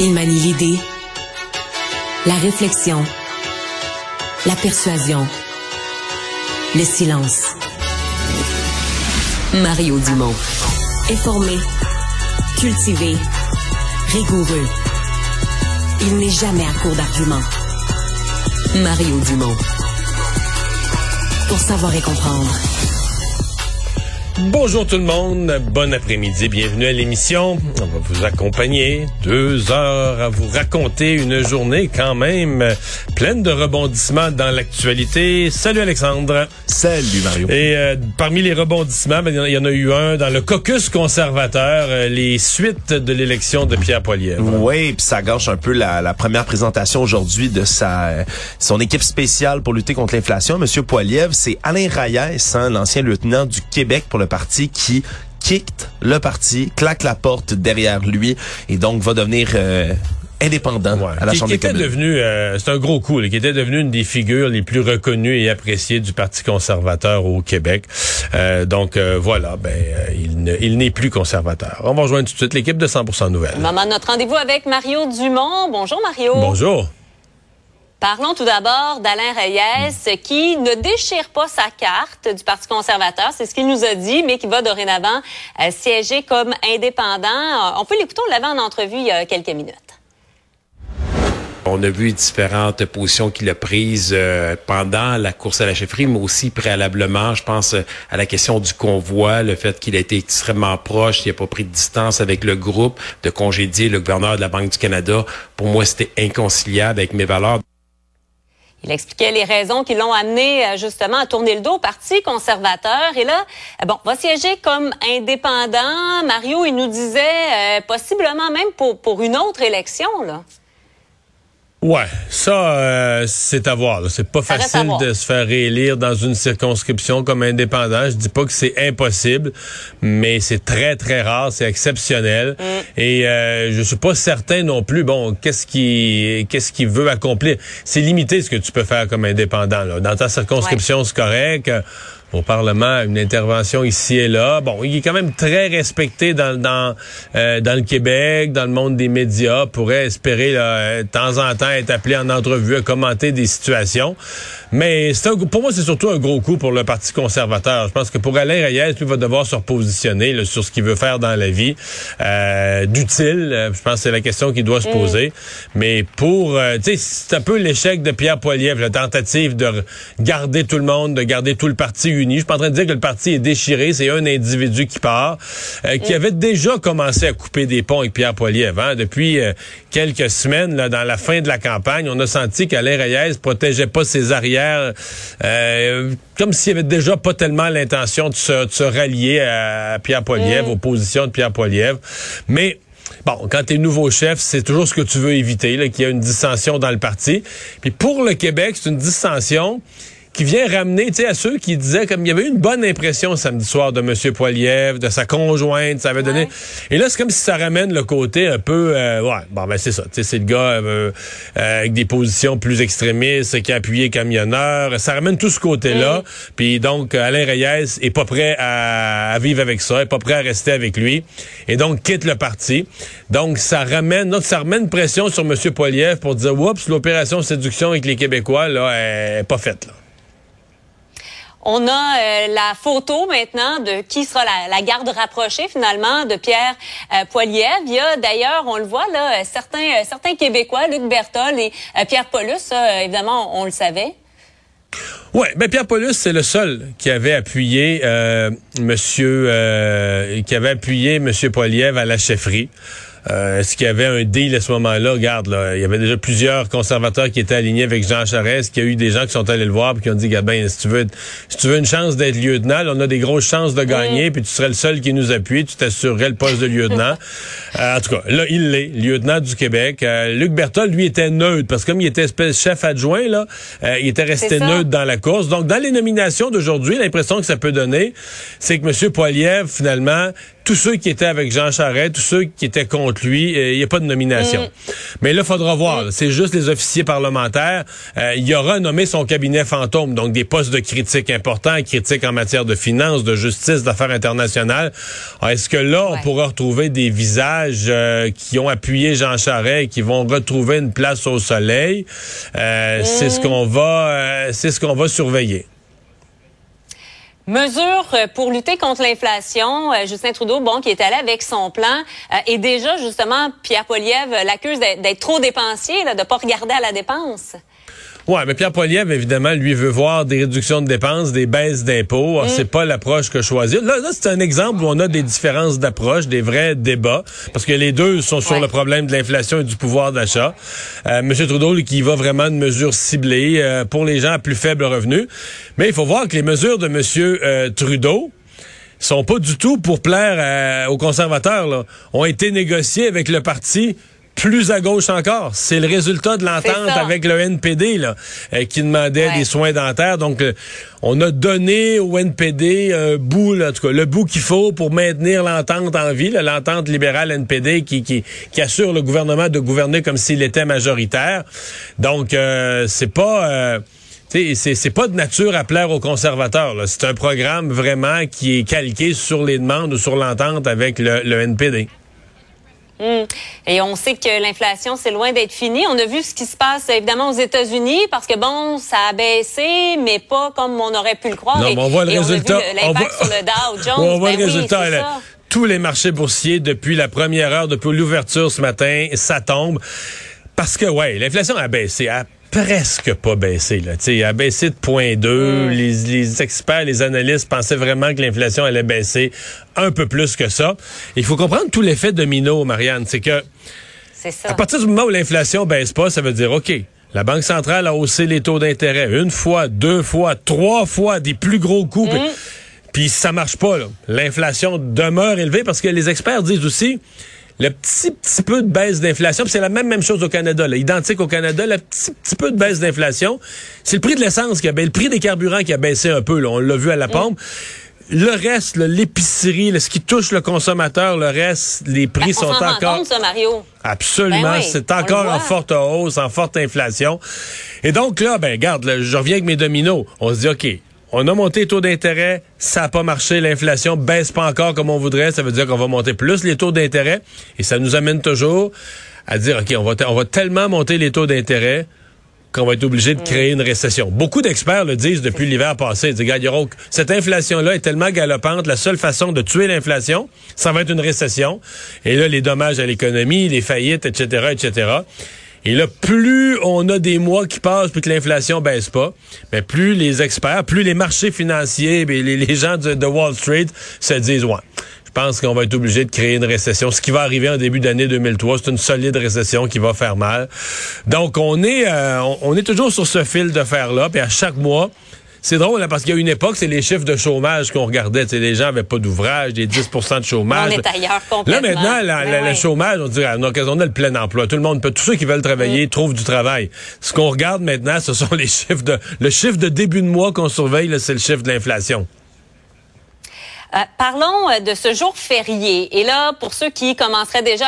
Il manie l'idée, la réflexion, la persuasion, le silence. Mario Dumont. Informé, cultivé, rigoureux. Il n'est jamais à court d'arguments. Mario Dumont. Pour savoir et comprendre. Bonjour tout le monde, bon après-midi, bienvenue à l'émission. On va vous accompagner deux heures à vous raconter une journée quand même pleine de rebondissements dans l'actualité. Salut Alexandre. Salut Mario. Et euh, parmi les rebondissements, ben, il y en a eu un dans le caucus conservateur, euh, les suites de l'élection de Pierre Poilievre. Oui, puis ça gâche un peu la, la première présentation aujourd'hui de sa son équipe spéciale pour lutter contre l'inflation. Monsieur Poilievre, c'est Alain Raïs, hein, l'ancien lieutenant du Québec pour le parti qui quitte le parti, claque la porte derrière lui et donc va devenir euh, indépendant Ouais. à la qui, Chambre qui des était communes. devenu, euh, c'est un gros coup, là, qui était devenu une des figures les plus reconnues et appréciées du Parti conservateur au Québec. Euh, donc euh, voilà, ben euh, il ne- il n'est plus conservateur. On va rejoindre tout de suite l'équipe de 100% Nouvelles. De notre rendez-vous avec Mario Dumont. Bonjour Mario. Bonjour. Parlons tout d'abord d'Alain Reyes qui ne déchire pas sa carte du Parti conservateur, c'est ce qu'il nous a dit, mais qui va dorénavant euh, siéger comme indépendant. Euh, On peut l'écouter, on l'avait en entrevue il y a quelques minutes. On a vu différentes positions qu'il a prises euh, pendant la course à la chefferie, mais aussi préalablement. Je pense à la question du convoi, le fait qu'il a été extrêmement proche, il n'a pas pris de distance avec le groupe, de congédier le gouverneur de la Banque du Canada. Pour moi, c'était inconciliable avec mes valeurs. Il expliquait les raisons qui l'ont amené euh, justement à tourner le dos au Parti conservateur. Et là, euh, bon, va siéger comme indépendant. Mario, il nous disait euh, possiblement même pour, pour une autre élection. Là. Ouais, ça, euh, c'est à voir. C'est pas Ça facile de se faire réélire dans une circonscription comme indépendant. Je dis pas que c'est impossible, mais c'est très très rare, c'est exceptionnel. Et euh, je suis pas certain non plus. Bon, qu'est-ce qui, qu'est-ce qu'il veut accomplir C'est limité ce que tu peux faire comme indépendant. Là. Dans ta circonscription, c'est correct. Au Parlement, une intervention ici et là. Bon, il est quand même très respecté dans euh, le Québec, dans le monde des médias. Pourrait espérer de temps en temps être appelé en entrevue à commenter des situations. Mais c'est un- pour moi, c'est surtout un gros coup pour le Parti conservateur. Je pense que pour Alain Reyes, lui va devoir se repositionner là, sur ce qu'il veut faire dans la vie, euh, d'utile. euh, Je pense que c'est la question qu'il doit se poser. Mais pour, euh, tu sais, c'est un peu l'échec de Pierre Poilievre, la tentative de garder tout le monde, de garder tout le parti uni. Je suis pas en train de dire que le parti est déchiré. C'est un individu qui part, euh, qui avait déjà commencé à couper des ponts avec Pierre Poilievre. hein. Depuis euh, quelques semaines, là, dans la fin de la campagne, on a senti qu'Alain Reyes protégeait pas ses arrières, euh, comme s'il avait déjà pas tellement l'intention de se, de se rallier à Pierre Poilievre, aux positions de Pierre Poilievre. Mais Bon, quand tu es nouveau chef, c'est toujours ce que tu veux éviter, qu'il y a une dissension dans le parti. Puis pour le Québec, c'est une dissension qui vient ramener, tu sais, à ceux qui disaient comme il y avait une bonne impression samedi soir de M. Poilievre, de sa conjointe, ça avait donné. Ouais. Et là, c'est comme si ça ramène le côté un peu, euh, ouais, bon ben c'est ça, tu sais, c'est le gars euh, euh, avec des positions plus extrémistes, qui a appuyé camionneur, ça ramène tout ce côté-là. Puis donc Alain Reyes est pas prêt à, à vivre avec ça, est pas prêt à rester avec lui, et donc quitte le parti. Donc ça ramène, donc ça ramène pression sur M. Poilievre pour dire, oups, l'opération séduction avec les Québécois là, est pas faite là. On a euh, la photo maintenant de qui sera la, garde rapprochée finalement de Pierre euh, Poilievre. Il y a d'ailleurs, on le voit là, euh, certains euh, certains Québécois, Luc Berthold et Pierre Paulus, évidemment, on le savait. Ouais, ben Pierre Paulus, c'est le seul qui avait appuyé Monsieur, qui avait appuyé Monsieur Poilievre à la chefferie. Euh, Est-ce qu'il y avait un deal à ce moment-là? Regarde, là, il y avait déjà plusieurs conservateurs qui étaient alignés avec Jean Charest, qu'il y a eu des gens qui sont allés le voir et qui ont dit, Gabin, si tu veux, si tu veux une chance d'être lieutenant, là, on a des grosses chances de gagner, puis tu serais le seul qui nous appuie, tu t'assurerais le poste de lieutenant. Euh, en tout cas, là, il l'est, lieutenant du Québec. Euh, Luc Berthold, lui, était neutre, parce que comme il était espèce chef adjoint, là, euh, il était resté neutre dans la course. Donc, dans les nominations d'aujourd'hui, l'impression que ça peut donner, c'est que M. Poilievre, finalement, tous ceux qui étaient avec Jean Charest, tous ceux qui étaient contre lui, euh, il n'y a pas de nomination. Mm. Mais là, il faudra voir. Mm. C'est juste les officiers parlementaires. Euh, il y aura nommé son cabinet fantôme, donc des postes de critique importants, critique en matière de finances, de justice, d'affaires internationales. Est-ce que là, on pourra retrouver des visages euh, qui ont appuyé Jean Charest et qui vont retrouver une place au soleil? C'est ce mm. qu'on va, c'est ce qu'on va surveiller. Mesure euh, pour lutter contre l'inflation. Euh, Justin Trudeau, bon, qui est allé avec son plan. Euh, et déjà, justement, Pierre Poliev l'accuse d'être trop dépensier, de pas regarder à la dépense. Ouais, mais Pierre Poilievre, évidemment, lui veut voir des réductions de dépenses, des baisses d'impôts. Mm. C'est pas l'approche que choisir. Là, là c'est un exemple où on a des différences d'approche, des vrais débats, parce que les deux sont sur le problème de l'inflation et du pouvoir d'achat. Euh, M. Trudeau, lui, qui va vraiment de mesures ciblées euh, pour les gens à plus faible revenu. Mais il faut voir que les mesures de M. Euh, Trudeau, sont pas du tout pour plaire euh, aux conservateurs, là. ont été négociées avec le parti plus à gauche encore. C'est le résultat de l'entente avec le NPD là, euh, qui demandait des soins dentaires. Donc, euh, on a donné au NPD un bout, là, en tout cas, le bout qu'il faut pour maintenir l'entente en vie, l'entente libérale NPD qui, qui, qui, assure le gouvernement de gouverner comme s'il était majoritaire. Donc, euh, c'est pas... c'est pas de nature à plaire aux conservateurs. C'est un programme vraiment qui est calqué sur les demandes ou sur l'entente avec le, le NPD. Hmm. Et on sait que l'inflation, c'est loin d'être fini. On a vu ce qui se passe évidemment aux États-Unis parce que bon, ça a baissé, mais pas comme on aurait pu le croire. Non, mais on voit le résultat. On voit... sur le Dow Jones. on voit le ben résultat. tous les marchés boursiers depuis la première heure, depuis l'ouverture ce matin, ça tombe. Parce que, ouais, l'inflation a baissé presque pas baissé. Là. il a baissé de 0.2. Mm. Les, les, experts, les analystes pensaient vraiment que l'inflation allait baisser un peu plus que ça. Il faut comprendre tout l'effet domino, Marianne. C'est que ça. à partir du moment où l'inflation baisse pas, ça veut dire, OK, la Banque centrale a haussé les taux d'intérêt une fois, deux fois, trois fois, des plus gros coups. Mm. Puis ça marche pas. L'inflation demeure élevée parce que les experts disent aussi le petit petit peu de baisse d'inflation, c'est la même même chose au Canada, là, identique au Canada, le petit petit peu de baisse d'inflation, c'est le prix de l'essence qui a baissé, le prix des carburants qui a baissé un peu, là, on l'a vu à la pompe. Le reste, l'épicerie, ce qui touche le consommateur, le reste, les prix ben, sont encore. Compte, ça, Mario. Absolument, ben c'est encore en forte hausse, en forte inflation. Et donc là, ben garde, je reviens avec mes dominos. On se dit ok, on a monté les taux d'intérêt, ça n'a pas marché, l'inflation baisse pas encore comme on voudrait, ça veut dire qu'on va monter plus les taux d'intérêt et ça nous amène toujours à dire OK, on va, on va tellement monter les taux d'intérêt qu'on va être obligé de créer une récession. Beaucoup d'experts le disent depuis l'hiver passé. Ils disent, cette inflation-là est tellement galopante, la seule façon de tuer l'inflation, ça va être une récession. Et là, les dommages à l'économie, les faillites, etc., etc. Et là, plus on a des mois qui passent puis que l'inflation baisse pas, mais plus les experts, plus les marchés financiers, les, gens de, Wall Street se disent ouais. Je pense qu'on va être obligé de créer une récession. Ce qui va arriver en début d'année 2003, c'est une solide récession qui va faire mal. Donc on est euh, on est toujours sur ce fil de fer là, puis à chaque mois c'est drôle, là, parce qu'il y a une époque, c'est les chiffres de chômage qu'on regardait. T'sais, les gens avaient pas d'ouvrage, des 10% de chômage. On est ailleurs complètement. Là, maintenant, ben le chômage, on dirait, on a le plein emploi. Tout le monde peut, tous ceux qui veulent travailler mm. trouvent du travail. Ce qu'on regarde maintenant, ce sont les chiffres de, le chiffre de début de mois qu'on surveille, c'est le chiffre de l'inflation. Euh, parlons euh, de ce jour férié. Et là, pour ceux qui commenceraient déjà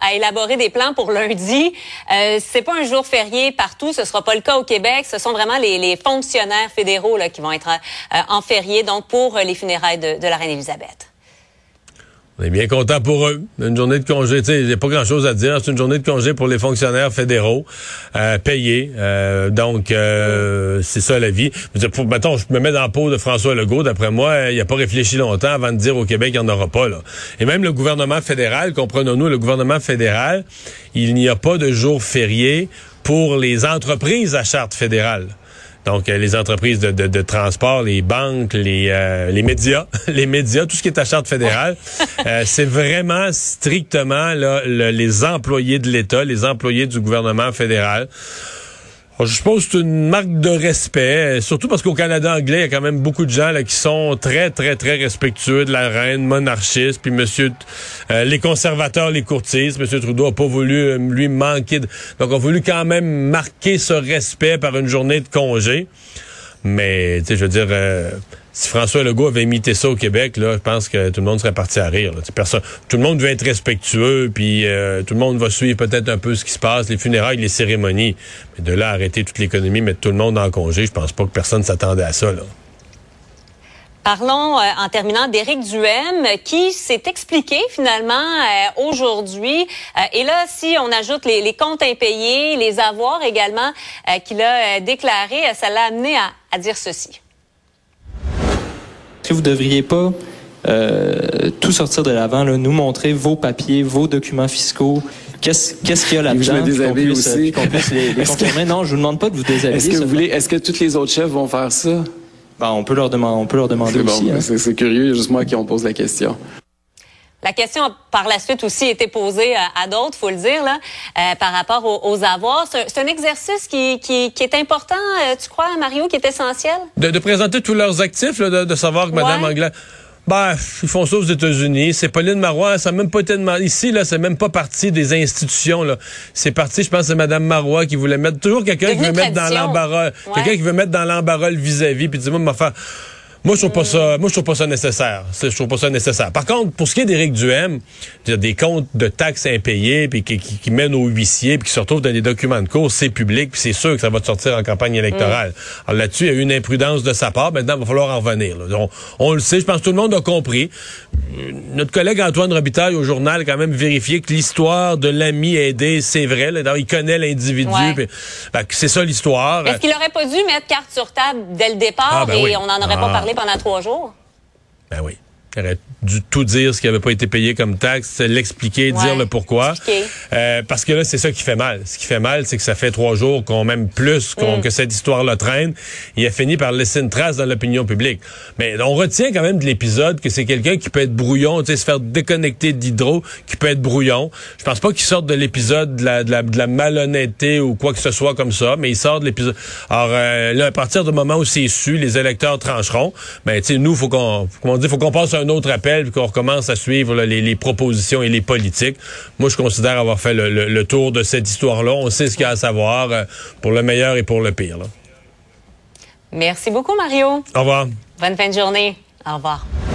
à élaborer des plans pour lundi, euh, c'est pas un jour férié partout. Ce sera pas le cas au Québec. Ce sont vraiment les, fonctionnaires fédéraux là, qui vont être euh, en férié, donc pour les funérailles de, de la reine Élisabeth. On est bien content pour eux. Une journée de congé, tu sais, il a pas grand-chose à dire. C'est une journée de congé pour les fonctionnaires fédéraux euh, payés. Euh, donc, euh, c'est ça la vie. Je mettons, je me mets dans la peau de François Legault. D'après moi, il n'a pas réfléchi longtemps avant de dire au Québec qu'il n'y en aura pas. Et même le gouvernement fédéral, comprenons-nous, le gouvernement fédéral, il n'y a pas de jour férié pour les entreprises à charte fédérale. Donc, euh, les entreprises de, de, de, transport, les banques, les, euh, les médias, les médias, tout ce qui est à charte fédérale, euh, c'est vraiment strictement là, les employés de l'État, les employés du gouvernement fédéral. Je suppose que c'est une marque de respect, surtout parce qu'au Canada anglais, il y a quand même beaucoup de gens là, qui sont très, très, très respectueux de la reine, monarchiste, puis monsieur, euh, les conservateurs, les courtistes. Monsieur Trudeau a pas voulu euh, lui manquer, de, donc a voulu quand même marquer ce respect par une journée de congé. Mais, tu sais, je veux dire, euh, si François Legault avait imité ça au Québec, là, je pense que tout le monde serait parti à rire. Personne, tout le monde veut être respectueux, puis euh, tout le monde va suivre peut-être un peu ce qui se passe, les funérailles, les cérémonies. Mais de là, arrêter toute l'économie, mettre tout le monde en congé, je pense pas que personne s'attendait à ça. Là. Parlons euh, en terminant d'Éric Duhem qui s'est expliqué finalement euh, aujourd'hui. Euh, et là, si on ajoute les, comptes impayés, les avoirs également qu'il a déclarés, ça l'a amené à, dire ceci. Est-ce que vous devriez pas tout sortir de l'avant, nous montrer vos papiers, vos documents fiscaux, Qu'est-ce qu'il y a là-dedans? Je me déshabille aussi. Qu'on puisse les, les Non, je vous demande pas de vous déshabiller. Est-ce que vous voulez, est-ce que tous les autres chefs vont faire ça? Ben, on peut leur demander, on peut leur demander aussi. Bon, hein. c'est curieux, juste moi qui on pose la question. La question a par la suite aussi été posée euh, à, d'autres, faut le dire, là, euh, par rapport aux, avoirs. C'est un, exercice qui, qui, qui, est important, euh, tu crois, Mario, qui est essentiel? De, de présenter tous leurs actifs, là, de, de, savoir que Mme Anglais... Ben, ils font ça aux États-Unis. C'est Pauline Marois, ça même pas été demandé. Ici, là, c'est même pas parti des institutions, là. C'est parti, je pense, c'est Mme Marois qui voulait mettre toujours quelqu'un qui veut mettre dans l'embarras. Quelqu'un qui veut mettre dans l'embarras vis-à-vis, puis dis moi, faire moi, je trouve pas ça, moi, je trouve pas ça nécessaire. Je trouve pas ça nécessaire. Par contre, pour ce qui est d'Éric Duhem, il y a des comptes de taxes impayés, puis qui, qui, mènent aux huissiers, puis qui se retrouvent dans des documents de cours, c'est public, puis c'est sûr que ça va te sortir en campagne électorale. Mm. Alors là-dessus, il y a eu une imprudence de sa part. Maintenant, il va falloir en revenir. On, le sait, je pense que tout le monde a compris. Notre collègue Antoine Robitaille au journal a quand même vérifié que l'histoire de l'ami aidé, c'est vrai. Là, il connaît l'individu. Ben, c'est ça l'histoire. Est-ce qu'il aurait pas dû mettre carte sur table dès le départ ah, ben et on n'en aurait pas ah. Pendant trois jours. Ben oui aurait dû tout dire ce qui n'avait pas été payé comme taxe, l'expliquer, dire le pourquoi. Euh, parce que là, c'est ça qui fait mal. Ce qui fait mal, c'est que ça fait trois jours qu'on même plus qu'on, mm. que cette histoire-là traîne. Il a fini par laisser une trace dans l'opinion publique. Mais on retient quand même de l'épisode que c'est quelqu'un qui peut être brouillon, tu sais, se faire déconnecter d'hydro, qui peut être brouillon. Je pense pas qu'il sorte de l'épisode de la, de, la, de la, malhonnêteté ou quoi que ce soit comme ça, mais il sort de l'épisode. Alors euh, là, à partir du moment où c'est su, les électeurs trancheront. Mais tu sais, nous, faut qu'on, comment dire, faut qu'on passe un autre appel puis qu'on recommence à suivre les, propositions et les politiques. Moi, je considère avoir fait le, tour de cette histoire-là. On sait ce qu'il y a à savoir euh, pour le meilleur et pour le pire. Merci beaucoup, Mario. Au revoir. Bonne fin de journée. Au revoir.